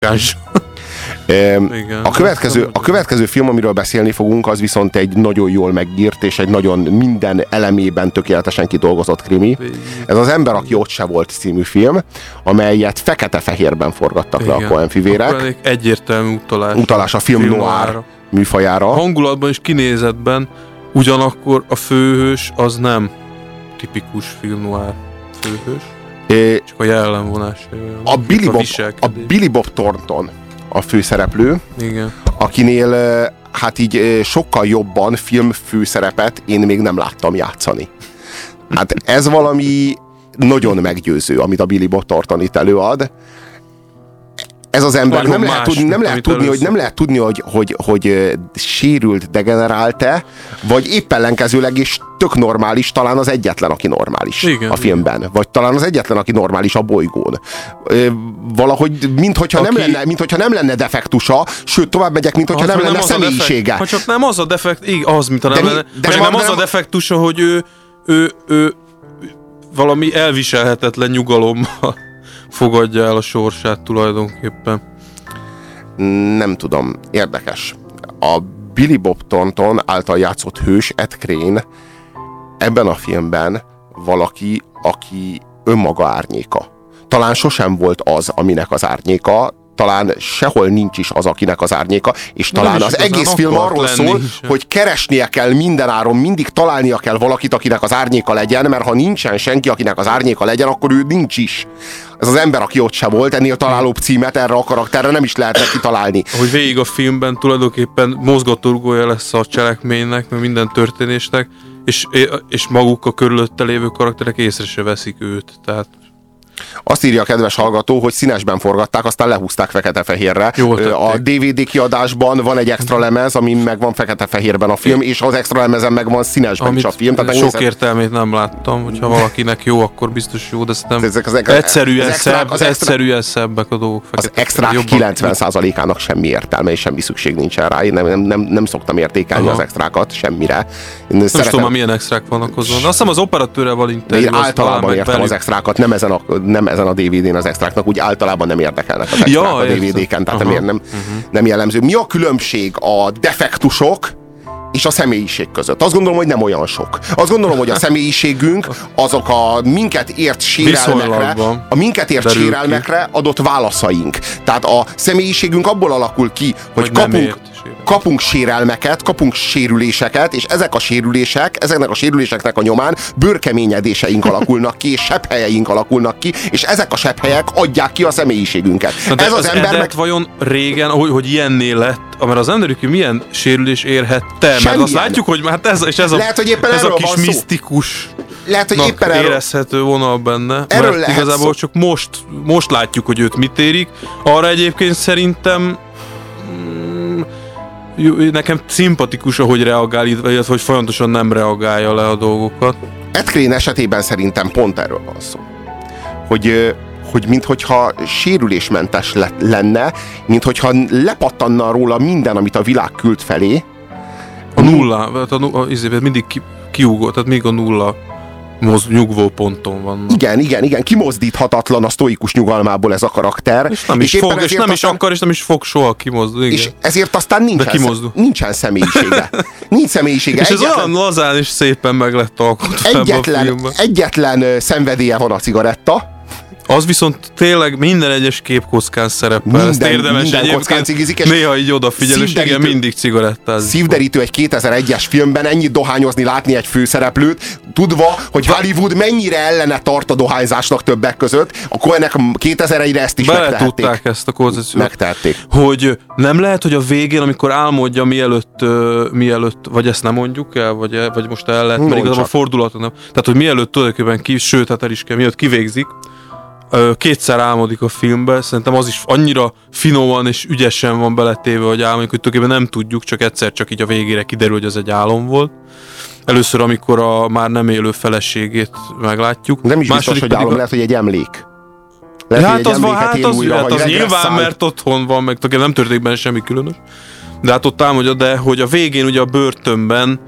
Igen, a, következő, a következő film, amiről beszélni fogunk, az viszont egy nagyon jól megírt, és egy nagyon minden elemében tökéletesen kidolgozott krimi. Ez az Ember, aki ott se volt című film, amelyet fekete-fehérben forgattak Igen. le a Coen fivérek. Egyértelmű utalás. Utalás a film, film noir műfajára. A hangulatban és kinézetben ugyanakkor a főhős az nem tipikus film noir főhős. É, csak a jellemvonás. A Billy, a, Bob, a Billy Bob Thornton a főszereplő, Igen. akinél hát így sokkal jobban film főszerepet én még nem láttam játszani. Hát ez valami nagyon meggyőző, amit a Billy Bob Thornton itt előad ez az ember nem lehet, tudni, nem, lehet tudni, hogy, nem lehet tudni, hogy, hogy, hogy sérült, degenerált-e, vagy épp ellenkezőleg is tök normális, talán az egyetlen, aki normális igen, a filmben. Igen. Vagy talán az egyetlen, aki normális a bolygón. Valahogy, minthogyha, aki... nem lenne, minthogyha nem lenne defektusa, sőt, tovább megyek, minthogyha nem lenne nem személyisége. Ha csak nem az a defekt, igen, az, mint a nem de lenne. De nem, nem, az a defektusa, hogy ő, ő, ő valami elviselhetetlen nyugalommal fogadja el a sorsát tulajdonképpen. Nem tudom, érdekes. A Billy Bob Thornton által játszott hős Ed Crane ebben a filmben valaki, aki önmaga árnyéka. Talán sosem volt az, aminek az árnyéka, talán sehol nincs is az, akinek az árnyéka, és talán Nem az egész film arról szól, is. hogy keresnie kell mindenáron, mindig találnia kell valakit, akinek az árnyéka legyen, mert ha nincsen senki, akinek az árnyéka legyen, akkor ő nincs is. Ez az ember, aki ott se volt, ennél találóbb címet erre a karakterre nem is lehet neki találni. Hogy végig a filmben tulajdonképpen mozgatórugója lesz a cselekménynek, mert minden történésnek, és, és maguk a körülötte lévő karakterek észre se veszik őt. Tehát azt írja a kedves hallgató, hogy színesben forgatták, aztán lehúzták fekete-fehérre. A DVD kiadásban van egy extra lemez, ami meg van fekete-fehérben a film, és az extra lemezen meg van színesben Amit is a film. Tehát sok nézem... értelmét nem láttam, hogyha valakinek jó, akkor biztos jó, de szerintem ezek, ezek, egyszerűen, az extra, szebb, az extra, egyszerűen szebbek a dolgok. Az extrák 90%-ának semmi értelme, és semmi szükség nincsen rá. Én nem, nem, nem, nem szoktam értékelni Aha. az extrákat semmire. Én nem szeretem... tudom, milyen extrák vannak azon. Azt hiszem az operatőrrel van interjú. Én általában értem az extrákat, nem ezen a nem ezen a DVD-n az extráknak, úgy általában nem érdekelnek az extrák ja, a DVD-ken, tehát nem, nem, uh-huh. nem jellemző. Mi a különbség a defektusok és a személyiség között. Azt gondolom, hogy nem olyan sok. Azt gondolom, hogy a személyiségünk azok a minket ért sérelmekre, a minket ért sérelmekre adott válaszaink. Tehát a személyiségünk abból alakul ki, hogy, hogy kapunk, kapunk sérelmeket, kapunk sérüléseket, és ezek a sérülések, ezeknek a sérüléseknek a nyomán bőrkeményedéseink alakulnak ki, és sebhelyeink alakulnak ki, és ezek a sebhelyek adják ki a személyiségünket. de ez az, az ember meg... vajon régen, hogy, hogy ilyenné lett, mert az emberük milyen sérülés érhette? Mert azt látjuk, hogy hát ez, és ez a, Lehet, hogy éppen ez a kis misztikus lehet, hogy éppen erről... érezhető vonal benne. Erről mert igazából szó. csak most, most látjuk, hogy őt mit érik. Arra egyébként szerintem nekem szimpatikus, ahogy reagál, illetve hogy folyamatosan nem reagálja le a dolgokat. Ed esetében szerintem pont erről van szó. Hogy hogy minthogyha sérülésmentes lenne, minthogyha lepattanna róla minden, amit a világ küld felé. A nulla, hát a, a, a, mindig ki, kiugó, tehát még a nulla moz, nyugvó ponton van. Igen, igen, igen, kimozdíthatatlan a sztoikus nyugalmából ez a karakter. És nem is, és fog, és nem is akar, és nem is fog soha kimozdulni. És ezért aztán nincsen, szem, nincsen személyisége. Nincs személyisége. És egyetlen, ez olyan lazán és szépen meg lett alkotva egyetlen, egyetlen szenvedélye van a cigaretta, az viszont tényleg minden egyes képkockán szerepel. Minden, Ezt érdemes minden egyébként cigizik, és néha így odafigyel, és igen, mindig cigarettázik. Szívderítő egy 2001-es filmben ennyit dohányozni, látni egy főszereplőt, tudva, hogy Hollywood mennyire ellene tart a dohányzásnak többek között, akkor ennek 2001-re ezt is Bele megtehették. tudták ezt a koncepciót. Megtehették. Hogy nem lehet, hogy a végén, amikor álmodja mielőtt, uh, mielőtt vagy ezt nem mondjuk el, vagy, vagy most el lehet, mert igazából fordulatot nem. Tehát, hogy mielőtt tulajdonképpen ki, sőt, hát el is kell, mielőtt kivégzik, kétszer álmodik a filmbe, szerintem az is annyira finoman és ügyesen van beletéve, hogy álmodik, hogy tulajdonképpen nem tudjuk, csak egyszer csak így a végére kiderül, hogy ez egy álom volt. Először, amikor a már nem élő feleségét meglátjuk. Nem is biztos, hogy álom, lehet, hogy egy emlék. Lehet, hát az, van, hát az, újra, hát az nyilván, mert otthon van, meg nem történik benne semmi különös. De hát ott álmodja, de hogy a végén ugye a börtönben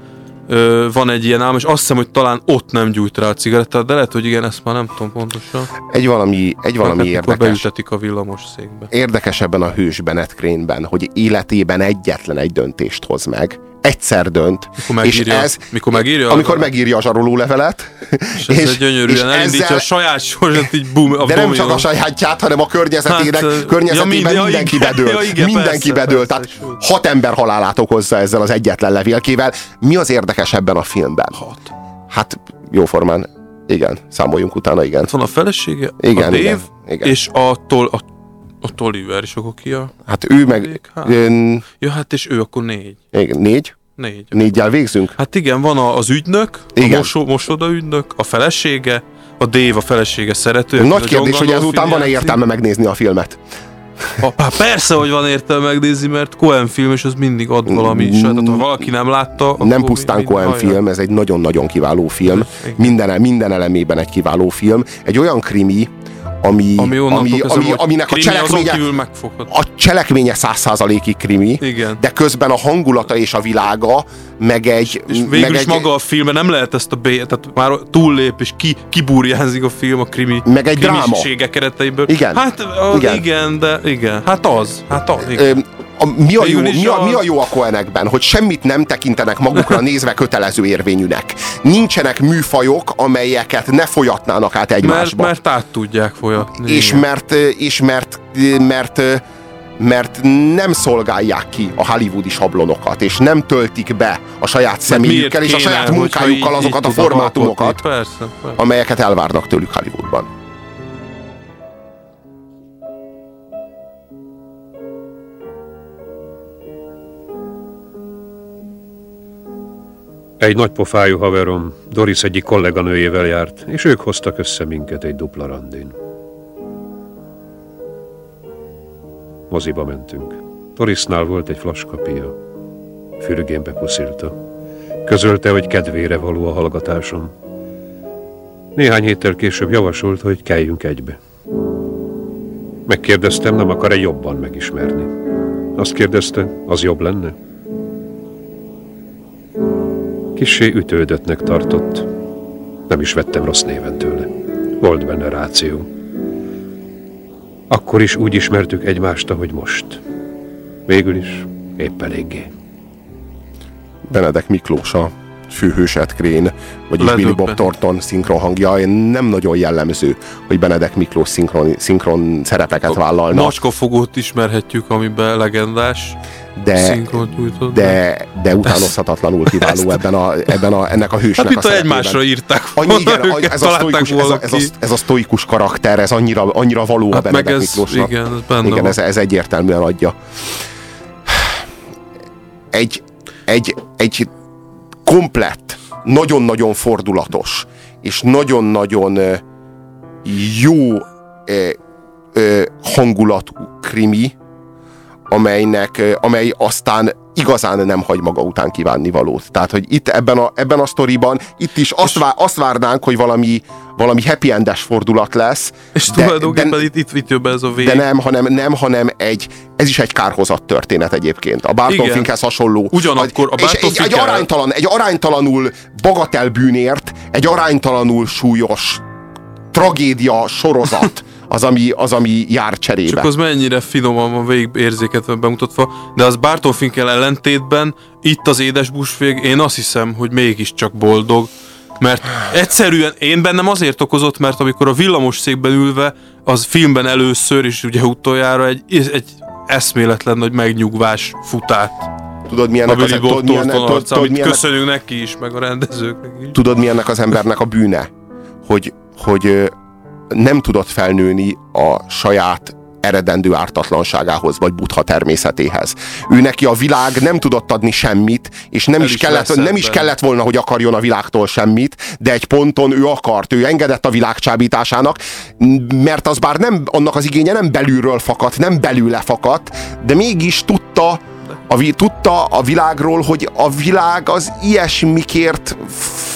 ö, van egy ilyen álom, és azt hiszem, hogy talán ott nem gyújt rá a cigarettát, de lehet, hogy igen, ezt már nem tudom pontosan. Egy valami, egy valami érdekes. beültetik a villamos székbe. Érdekes ebben a hős Bennett Crane-ben, hogy életében egyetlen egy döntést hoz meg, egyszer dönt. Mikor megírja, és ez, mikor megírja, amikor megírja a zsaroló levelet. És, és ez gyönyörűen elindítja ezzel, a saját sorsát, így bum, a De nem csak a sajátját, hanem a környezetének, hát, környezetében ja, mindenki ja, bedől. Ja, igen, mindenki persze, bedől. Persze, tehát persze, hat ember halálát okozza ezzel az egyetlen levélkével. Mi az érdekes ebben a filmben? Hat. Hát jóformán igen, számoljunk utána, igen. Hát van a felesége, igen, a Dave, igen, igen. és a, tol, a, a Toliver, és akkor ki a... Hát ő meg... Ön... Ja, hát és ő akkor négy. Igen, négy? Négy. Négyel végzünk? Hát igen, van az ügynök, igen. a mosó, mosoda ügynök, a felesége, a Dave a felesége szerető. Nagy kérdés, hogy ezután van-e értelme megnézni a filmet? Hát persze, hogy van értelme megnézni, mert Cohen film, és az mindig ad valami. Mm, tehát, ha valaki nem látta... Nem pusztán Cohen hajjá. film, ez egy nagyon-nagyon kiváló film. Minden, minden elemében egy kiváló film. Egy olyan krimi, ami, ami, ami, ami aminek a cselekménye, a cselekménye száz százalékig krimi, Igen. de közben a hangulata és a világa, meg egy... És, végül meg is egy, maga a film, nem lehet ezt a B, tehát már túllép, és ki, kiburjázik a film a krimi, meg egy dráma. kereteiből. Igen. Hát igen. igen, de igen. Hát az. Hát az, igen. Ö, a, mi, a jó, mi, a, mi a jó a Cohenekben? Hogy semmit nem tekintenek magukra nézve kötelező érvényűnek. Nincsenek műfajok, amelyeket ne folyatnának át egymásba. Mert, mert át tudják folyatni. És mert, és mert, mert, mert nem szolgálják ki a hollywoodi sablonokat, és nem töltik be a saját személyükkel és a saját munkájukkal azokat a formátumokat, persze, persze. amelyeket elvárnak tőlük Hollywoodban. Egy nagy pofájú haverom, Doris egyik kolléganőjével járt, és ők hoztak össze minket egy dupla randin. Moziba mentünk. Dorisnál volt egy flaskapia. Fürgénbe puszilta. Közölte, hogy kedvére való a hallgatásom. Néhány héttel később javasolt, hogy keljünk egybe. Megkérdeztem, nem akar-e jobban megismerni. Azt kérdezte, az jobb lenne? Kissé ütődöttnek tartott. Nem is vettem rossz néven tőle. Volt benne ráció. Akkor is úgy ismertük egymást, ahogy most. Végül is épp eléggé. Benedek Miklós a főhőset Krén, vagyis Ledöbben. Billy Bob Thornton szinkron hangja. Nem nagyon jellemző, hogy Benedek Miklós szinkron, szinkron szerepeket vállalna. Macskafogót ismerhetjük, amiben legendás de, de, de utánozhatatlanul kiváló ebben a, ebben a, ennek a hősnek hát, a szerepében. egymásra írták Annyi, igen, ez, a sztoikus, ez, a, ez, a, ez a sztoikus karakter, ez annyira, annyira való hát a Benedek ez, Miklósnak. Igen, ez, benne igen ez, ez egyértelműen adja. Egy, egy, egy komplett, nagyon-nagyon fordulatos, és nagyon-nagyon jó hangulatú krimi, amelynek, amely aztán igazán nem hagy maga után kívánni valót. Tehát, hogy itt ebben a, ebben a sztoriban, itt is azt, vár, azt várnánk, hogy valami, valami happy endes fordulat lesz. És de, tulajdonképpen de, itt, itt, itt jön be ez a vég. De nem, hanem, nem, hanem egy, ez is egy kárhozat történet egyébként. A Barton. Finkhez hasonló. Ugyanakkor a Barton egy, egy, aránytalan, egy aránytalanul bagatel bűnért, egy aránytalanul súlyos tragédia sorozat az, ami, az, ami jár cserébe. Csak az mennyire finoman van végig érzéket bemutatva, de az Barton Finkel ellentétben itt az édes busvég, én azt hiszem, hogy mégiscsak boldog, mert egyszerűen én bennem azért okozott, mert amikor a villamos székben ülve, az filmben először, és ugye utoljára egy, egy eszméletlen nagy megnyugvás futát. Tudod, milyennek az, tudod, milyen, tudod, tudod, milyennek, köszönünk neki is, meg a rendezőknek is. Tudod, milyennek az embernek a bűne? Hogy, hogy nem tudott felnőni a saját eredendő ártatlanságához, vagy butha természetéhez. Ő neki a világ nem tudott adni semmit, és nem, is, kellett, nem is kellett volna, hogy akarjon a világtól semmit, de egy ponton ő akart, ő engedett a világ csábításának, mert az bár nem, annak az igénye nem belülről fakadt, nem belőle fakadt, de mégis tudta, a, tudta a világról, hogy a világ az ilyesmikért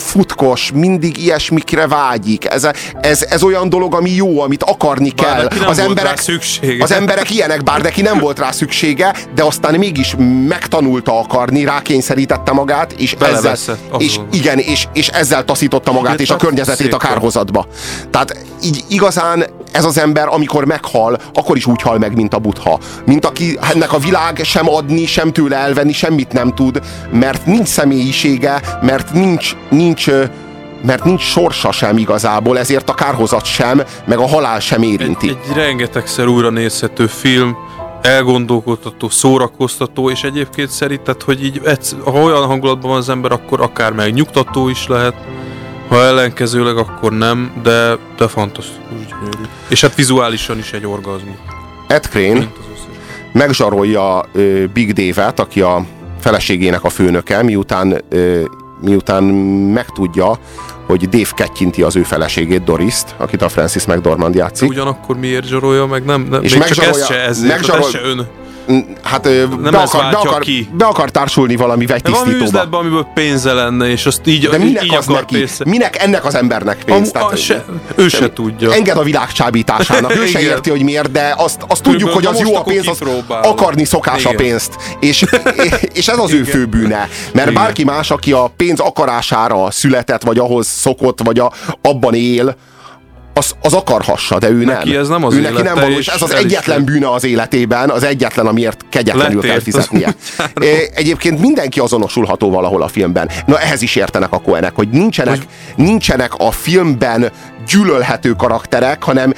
futkos, mindig ilyesmikre vágyik. Ez, ez, ez olyan dolog, ami jó, amit akarni bár kell. Az, emberek, szüksége. az emberek ilyenek, bár neki nem volt rá szüksége, de aztán mégis megtanulta akarni, rákényszerítette magát, és ezzel, és igen, és, és ezzel taszította magát, és a környezetét a kárhozatba. Tehát így igazán ez az ember, amikor meghal, akkor is úgy hal meg, mint a butha. Mint aki ennek a világ sem adni, sem tőle elvenni, semmit nem tud, mert nincs személyisége, mert nincs, nincs mert nincs sorsa sem igazából, ezért a kárhozat sem, meg a halál sem érinti. Egy, egy rengetegszer újra nézhető film, elgondolkodtató, szórakoztató, és egyébként szerinted, hogy így ha olyan hangulatban van az ember, akkor akár megnyugtató is lehet, ha ellenkezőleg, akkor nem, de, de fantasztikus És hát vizuálisan is egy orgazmus. Ed Crane megzsarolja Big Dave-et, aki a feleségének a főnöke, miután, miután megtudja, hogy Dave kettyinti az ő feleségét, Doriszt, akit a Francis McDormand játszik. De ugyanakkor miért zsarolja meg? Nem, nem és még megzsarolja, csak ez se, ez, megzsarol, ez se ön hát nem be, akar, be, akar, ki. be akar társulni valami vegytisztítóba. Valami üzletben, amiből pénze lenne, és azt így, De minek így az akar neki? Pénze. Minek ennek az embernek pénz? A, a se, ő se tudja. Enged a világ csábításának. ő se érti, hogy miért, de azt, azt tudjuk, hogy az jó a pénz, az akarni szokás Igen. a pénzt. És, és ez az Igen. ő fő bűne. Mert Igen. bárki más, aki a pénz akarására született, vagy ahhoz szokott, vagy a, abban él, az, az akarhassa, de ő neki nem. Ez nem az ő neki nem való, és ez az egyetlen bűne az életében, az egyetlen, amiért kegyetlenül kell fizetnie. Egyébként mindenki azonosulható valahol a filmben. Na ehhez is értenek a koenek, hogy nincsenek, nincsenek a filmben gyűlölhető karakterek, hanem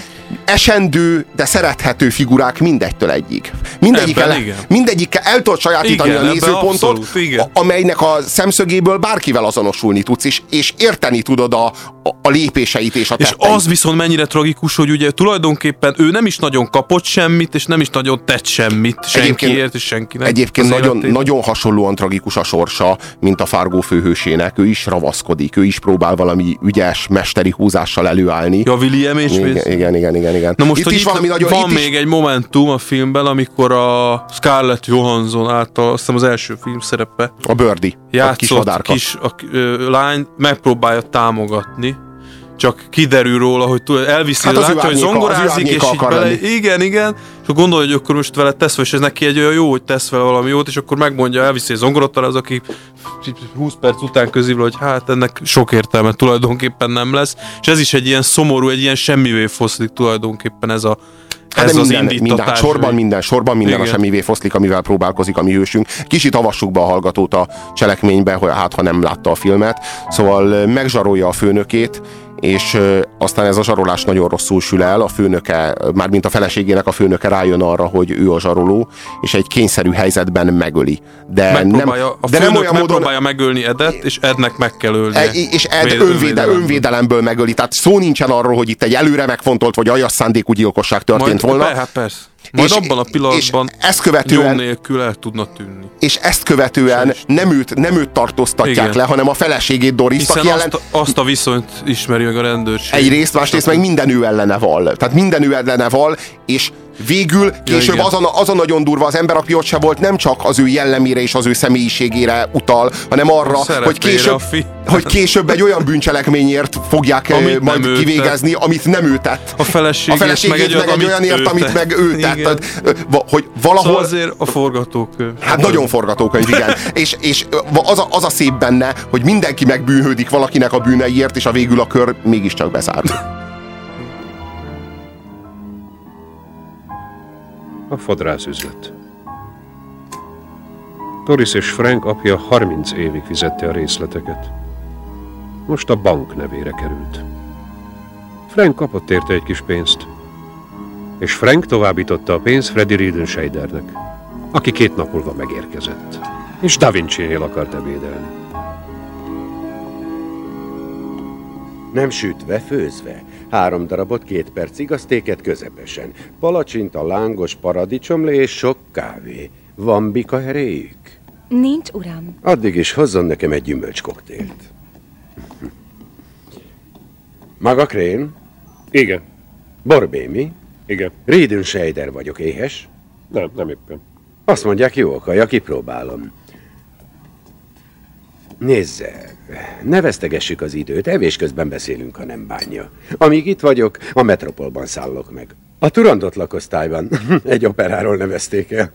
esendő, de szerethető figurák mindegytől egyig. Mindegyikkel, mindegyikkel el tudod sajátítani igen, a nézőpontot, abszolút, igen. amelynek a szemszögéből bárkivel azonosulni tudsz, és, és érteni tudod a, a, a lépéseit és a tetteit. És az viszont mennyire tragikus, hogy ugye tulajdonképpen ő nem is nagyon kapott semmit, és nem is nagyon tett semmit senkiért, és senkinek. Egyébként nagyon, nagyon hasonlóan tragikus a sorsa, mint a Fargó főhősének. Ő is ravaszkodik, ő is próbál valami ügyes, mesteri húzással előállni. Ja, William és igen, igen, igen, igen, igen. Na most itt is valami nagyon, van még is... egy momentum a filmben, amikor a Scarlett Johansson által, azt hiszem az első film szerepe. A Birdie, játszott, a kis madárka. Kis, a, ö, lány megpróbálja támogatni, csak kiderül róla, hogy elviszi, hát látja, hogy zongorázik, és így bele, igen, igen, és gondolja, hogy akkor most vele tesz és ez neki egy olyan jó, hogy tesz vele valami jót, és akkor megmondja, elviszi egy zongorottal, az, aki 20 perc után közül, hogy hát ennek sok értelme tulajdonképpen nem lesz, és ez is egy ilyen szomorú, egy ilyen semmivé foszlik tulajdonképpen ez a Hát ez minden, az minden, sorban minden, sorban minden Igen. a semmivé foszlik, amivel próbálkozik a mi hősünk. Kicsit avassuk be a hallgatót a cselekménybe, hogy hát ha nem látta a filmet. Szóval megzsarolja a főnökét, és aztán ez a zsarolás nagyon rosszul sül el, a főnöke, mármint a feleségének a főnöke rájön arra, hogy ő a zsaroló, és egy kényszerű helyzetben megöli. De nem, a de nem olyan módon... megölni Edet, és Ednek meg kell ölni. E, és Ed önvéde, önvédelemből megöli. Tehát szó nincsen arról, hogy itt egy előre megfontolt, vagy aljas szándékú gyilkosság történt Majd, volna. Hát persze. Majd és, abban a pillanatban ezt követően, nélkül el tudna tűnni. És ezt követően nem őt, nem őt tartóztatják Igen. le, hanem a feleségét Doris, aki ellen... azt, azt a viszonyt ismeri meg a rendőrség. Egyrészt, másrészt meg minden ő ellene val. Tehát minden ő ellene val, és végül később ja, az, a, az a nagyon durva, az ember, aki ott se volt, nem csak az ő jellemére és az ő személyiségére utal, hanem arra, hogy később, hogy később egy olyan bűncselekményért fogják amit majd kivégezni, tett. amit nem ő tett. A feleségét, a feleségét meg, meg egy, egy ért, amit meg ő tett. Tehát, hogy valahol... Szóval azért a forgatókönyv. Hát nagyon forgatókönyv, igen. és és az, a, az a szép benne, hogy mindenki megbűnhődik valakinek a bűneiért, és a végül a kör mégiscsak bezárt. A fodrászüzlet. Doris és Frank apja 30 évig fizette a részleteket. Most a bank nevére került. Frank kapott érte egy kis pénzt, és Frank továbbította a pénzt Freddy Riedenscheidernek, aki két nap múlva megérkezett, és Da Vinci-nél akart ebédelni. Nem sütve, főzve. Három darabot két percig, a sztéket közepesen. Palacsinta, lángos paradicsomlé és sok kávé. Van bika heréjük? Nincs, uram. Addig is hozzon nekem egy gyümölcskoktélt. Maga Krén? Igen. Borbémi? Igen. Riedenscheider vagyok, éhes? Nem, nem éppen. Azt mondják, jó okaja, kipróbálom. Nézze, ne vesztegessük az időt, evés közben beszélünk, ha nem bánja. Amíg itt vagyok, a metropolban szállok meg. A Turandot lakosztályban. Egy operáról nevezték el.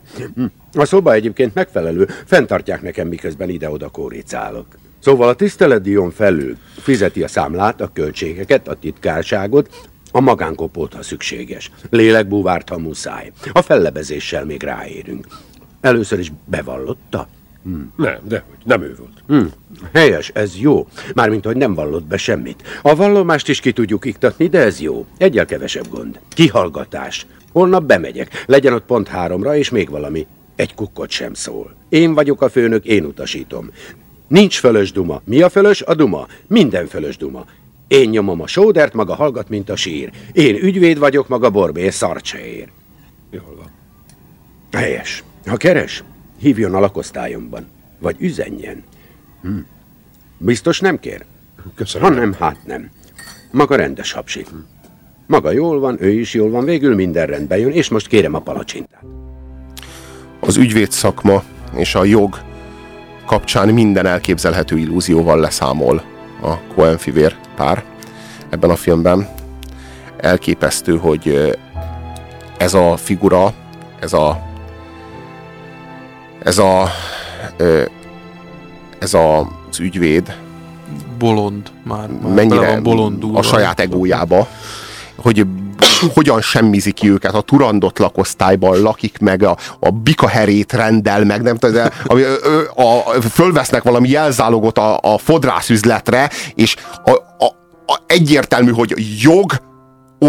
A szoba egyébként megfelelő, fenntartják nekem, miközben ide-oda kóricálok. Szóval a tiszteletdíjon felül fizeti a számlát, a költségeket, a titkárságot, a magánkopót, ha szükséges. Lélekbúvárt, ha muszáj. A fellebezéssel még ráérünk. Először is bevallotta? Hmm. Nem, de nem ő volt. Hmm. Helyes, ez jó. Mármint, hogy nem vallott be semmit. A vallomást is ki tudjuk iktatni, de ez jó. Egyel kevesebb gond. Kihallgatás. Holnap bemegyek. Legyen ott pont háromra, és még valami. Egy kukkot sem szól. Én vagyok a főnök, én utasítom. Nincs fölös duma. Mi a fölös? A duma. Minden fölös duma. Én nyomom a sódert, maga hallgat, mint a sír. Én ügyvéd vagyok, maga borbé, szart se ér. Jól van. Helyes. Ha keres, hívjon a lakosztályomban. Vagy üzenjen. Hm. Biztos nem kér? Köszönöm. Ha nem, hát nem. Maga rendes hapsi. Maga jól van, ő is jól van, végül minden rendbe jön, és most kérem a palacsintát. Az ügyvéd szakma és a jog kapcsán minden elképzelhető illúzióval leszámol a Cohen fivér pár ebben a filmben. Elképesztő, hogy ez a figura, ez a ez a ez a, az ügyvéd. Bolond már, már mennyire bolondul a saját egójába, hogy hogyan semmizi ki őket, a turandot lakosztályban lakik meg, a, a bikaherét rendel meg, nem tudom, de, a, a, a, fölvesznek valami jelzálogot a, a fodrászüzletre, és a, a, a, egyértelmű, hogy jog,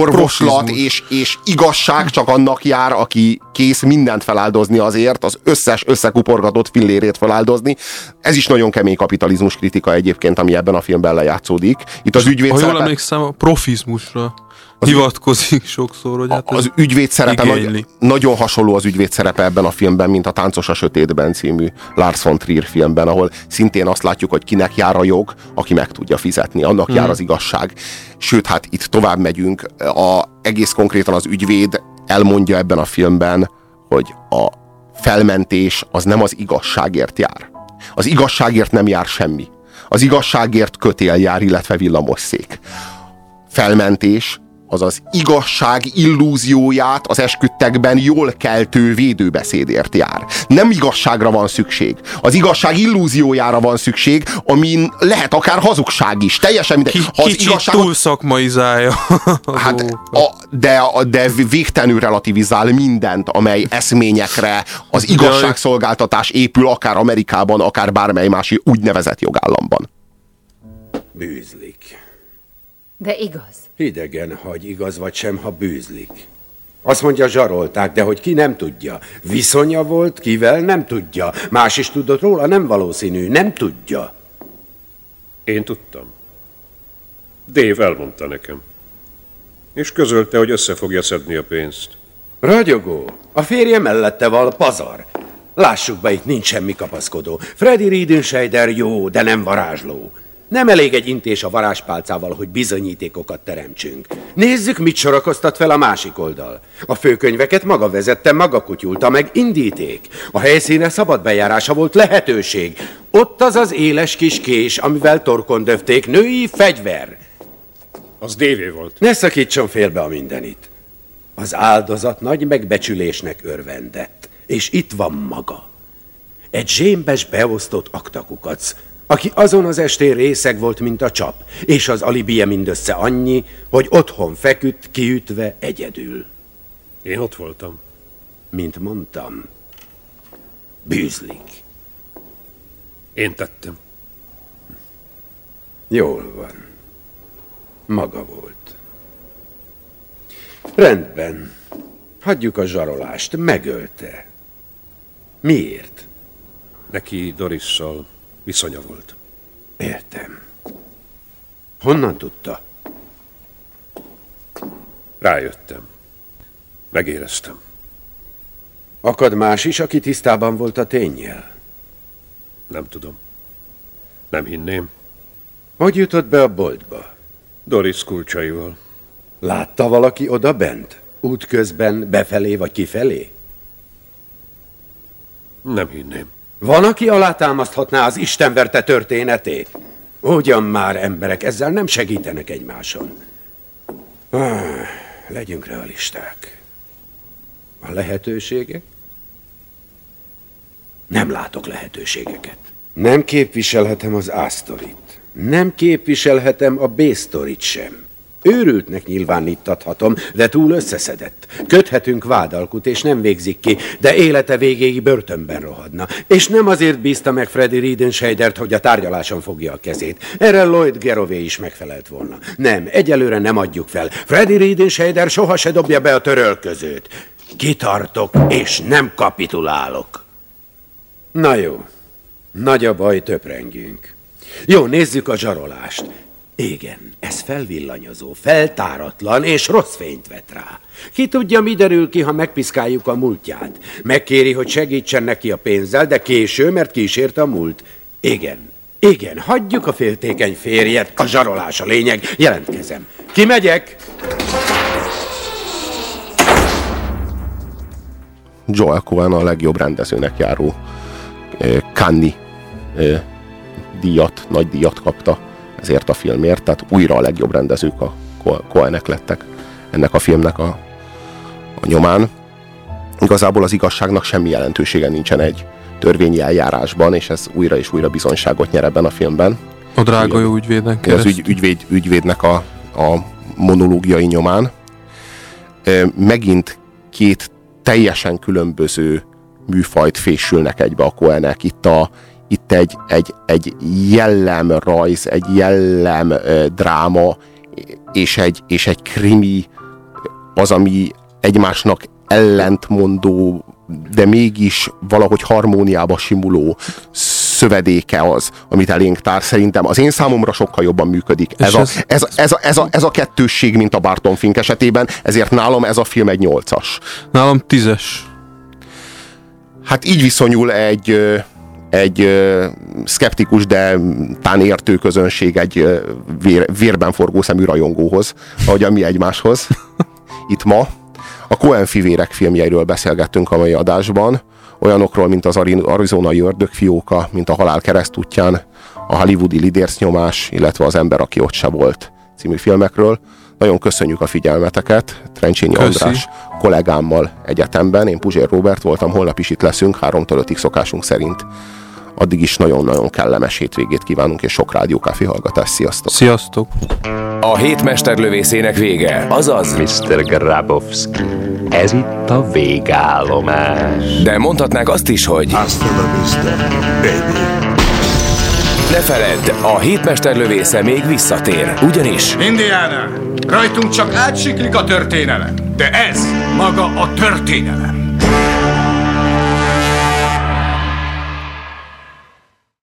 orvoslat és, és igazság csak annak jár, aki kész mindent feláldozni azért, az összes összekuporgatott fillérét feláldozni. Ez is nagyon kemény kapitalizmus kritika egyébként, ami ebben a filmben lejátszódik. Itt az ügyvéd Ha jól emlékszem, a profizmusra az hivatkozik sokszor, hogy hát az ügyvéd szerepe nagy, nagyon hasonló az ügyvéd szerepe ebben a filmben, mint a Táncos a Sötétben című Lars von Trier filmben, ahol szintén azt látjuk, hogy kinek jár a jog, aki meg tudja fizetni, annak hmm. jár az igazság. Sőt, hát itt tovább megyünk, a, egész konkrétan az ügyvéd elmondja ebben a filmben, hogy a felmentés az nem az igazságért jár. Az igazságért nem jár semmi. Az igazságért kötél jár, illetve villamosszék. Felmentés az az igazság illúzióját az esküdtekben jól keltő védőbeszédért jár. Nem igazságra van szükség. Az igazság illúziójára van szükség, amin lehet akár hazugság is. Teljesen mindegy. Ha az Kicsit igazságot... túl szakmaizája. Hát, a, de, de végtelenül relativizál mindent, amely eszményekre az igazságszolgáltatás épül, akár Amerikában, akár bármely más úgynevezett jogállamban. Bűzlik. De igaz. Hidegen hagy, igaz vagy sem, ha bűzlik. Azt mondja, zsarolták, de hogy ki nem tudja. Viszonya volt, kivel nem tudja. Más is tudott róla, nem valószínű, nem tudja. Én tudtam. Dave elmondta nekem. És közölte, hogy össze fogja szedni a pénzt. Ragyogó, a férje mellette val pazar. Lássuk be, itt nincs semmi kapaszkodó. Freddy Riedenscheider jó, de nem varázsló. Nem elég egy intés a varázspálcával, hogy bizonyítékokat teremtsünk. Nézzük, mit sorakoztat fel a másik oldal. A főkönyveket maga vezette, maga kutyulta meg indíték. A helyszíne szabad bejárása volt lehetőség. Ott az az éles kis kés, amivel torkon döfték, női fegyver. Az dévé volt. Ne szakítson félbe a mindenit. Az áldozat nagy megbecsülésnek örvendett. És itt van maga. Egy zsémbes beosztott aktakukac, aki azon az estén részeg volt, mint a csap, és az alibije mindössze annyi, hogy otthon feküdt, kiütve egyedül. Én ott voltam. Mint mondtam, bűzlik. Én tettem. Jól van. Maga volt. Rendben. Hagyjuk a zsarolást. Megölte. Miért? Neki Dorisszal viszonya volt. Értem. Honnan tudta? Rájöttem. Megéreztem. Akad más is, aki tisztában volt a tényjel? Nem tudom. Nem hinném. Hogy jutott be a boltba? Doris kulcsaival. Látta valaki oda bent? Útközben, befelé vagy kifelé? Nem hinném. Van, aki alátámaszthatná az Istenverte történetét? Ugyan már emberek ezzel nem segítenek egymáson. Ah, legyünk realisták. A lehetőségek? Nem látok lehetőségeket. Nem képviselhetem az A-sztorit. Nem képviselhetem a B-sztorit sem. Őrültnek nyilváníthathatom, de túl összeszedett. Köthetünk vádalkut, és nem végzik ki, de élete végéig börtönben rohadna. És nem azért bízta meg Freddy Riedenscheidert, hogy a tárgyaláson fogja a kezét. Erre Lloyd Gerové is megfelelt volna. Nem, egyelőre nem adjuk fel. Freddy Riedenscheider soha se dobja be a törölközőt. Kitartok, és nem kapitulálok. Na jó, nagy a baj, töprengünk. Jó, nézzük a zsarolást. Igen, ez felvillanyozó, feltáratlan és rossz fényt vet rá. Ki tudja, mi derül ki, ha megpiszkáljuk a múltját. Megkéri, hogy segítsen neki a pénzzel, de késő, mert kísért a múlt. Igen, igen, hagyjuk a féltékeny férjet, a zsarolás a lényeg, jelentkezem. Kimegyek! Joel Cohen a legjobb rendezőnek járó Kanni díjat, nagy díjat kapta ezért a filmért, tehát újra a legjobb rendezők a Coenek lettek ennek a filmnek a, a nyomán. Igazából az igazságnak semmi jelentősége nincsen egy törvényi eljárásban, és ez újra és újra bizonyságot nyer ebben a filmben. A drága jó ügyvédnek Az ügy, ügyvéd, ügyvédnek a, a monológiai nyomán. Megint két teljesen különböző műfajt fésülnek egybe a Coenek. Itt, a, itt egy, egy, egy jellemrajz, egy jellem dráma, és egy, és egy krimi az, ami egymásnak ellentmondó, de mégis valahogy harmóniába simuló szövedéke az, amit elénk tár. Szerintem az én számomra sokkal jobban működik. Ez a, ez, ez, ez, a, ez, a, ez a kettősség, mint a Barton Fink esetében, ezért nálam ez a film egy nyolcas. Nálam tízes hát így viszonyul egy, egy szkeptikus, de tán értő közönség egy vér, vérben forgó szemű rajongóhoz, ahogy a mi egymáshoz. Itt ma a Coen fivérek filmjeiről beszélgettünk a mai adásban, olyanokról, mint az Arizonai ördögfióka, mint a Halál keresztútján, a hollywoodi lidércnyomás, illetve az Ember, aki ott se volt című filmekről. Nagyon köszönjük a figyelmeteket. Trencsényi Köszi. András kollégámmal egyetemben, én Puzsér Robert voltam, holnap is itt leszünk, 3-tól 5 szokásunk szerint. Addig is nagyon-nagyon kellemes hétvégét kívánunk, és sok rádiókáfi hallgatás. Sziasztok! Sziasztok! A hétmesterlövészének vége, azaz Mr. Grabowski. Ez itt a végállomás. De mondhatnák azt is, hogy Hasta la vista, baby. Ne feledd, a hétmester lövésze még visszatér, ugyanis... Indiana, rajtunk csak átsiklik a történelem, de ez maga a történelem.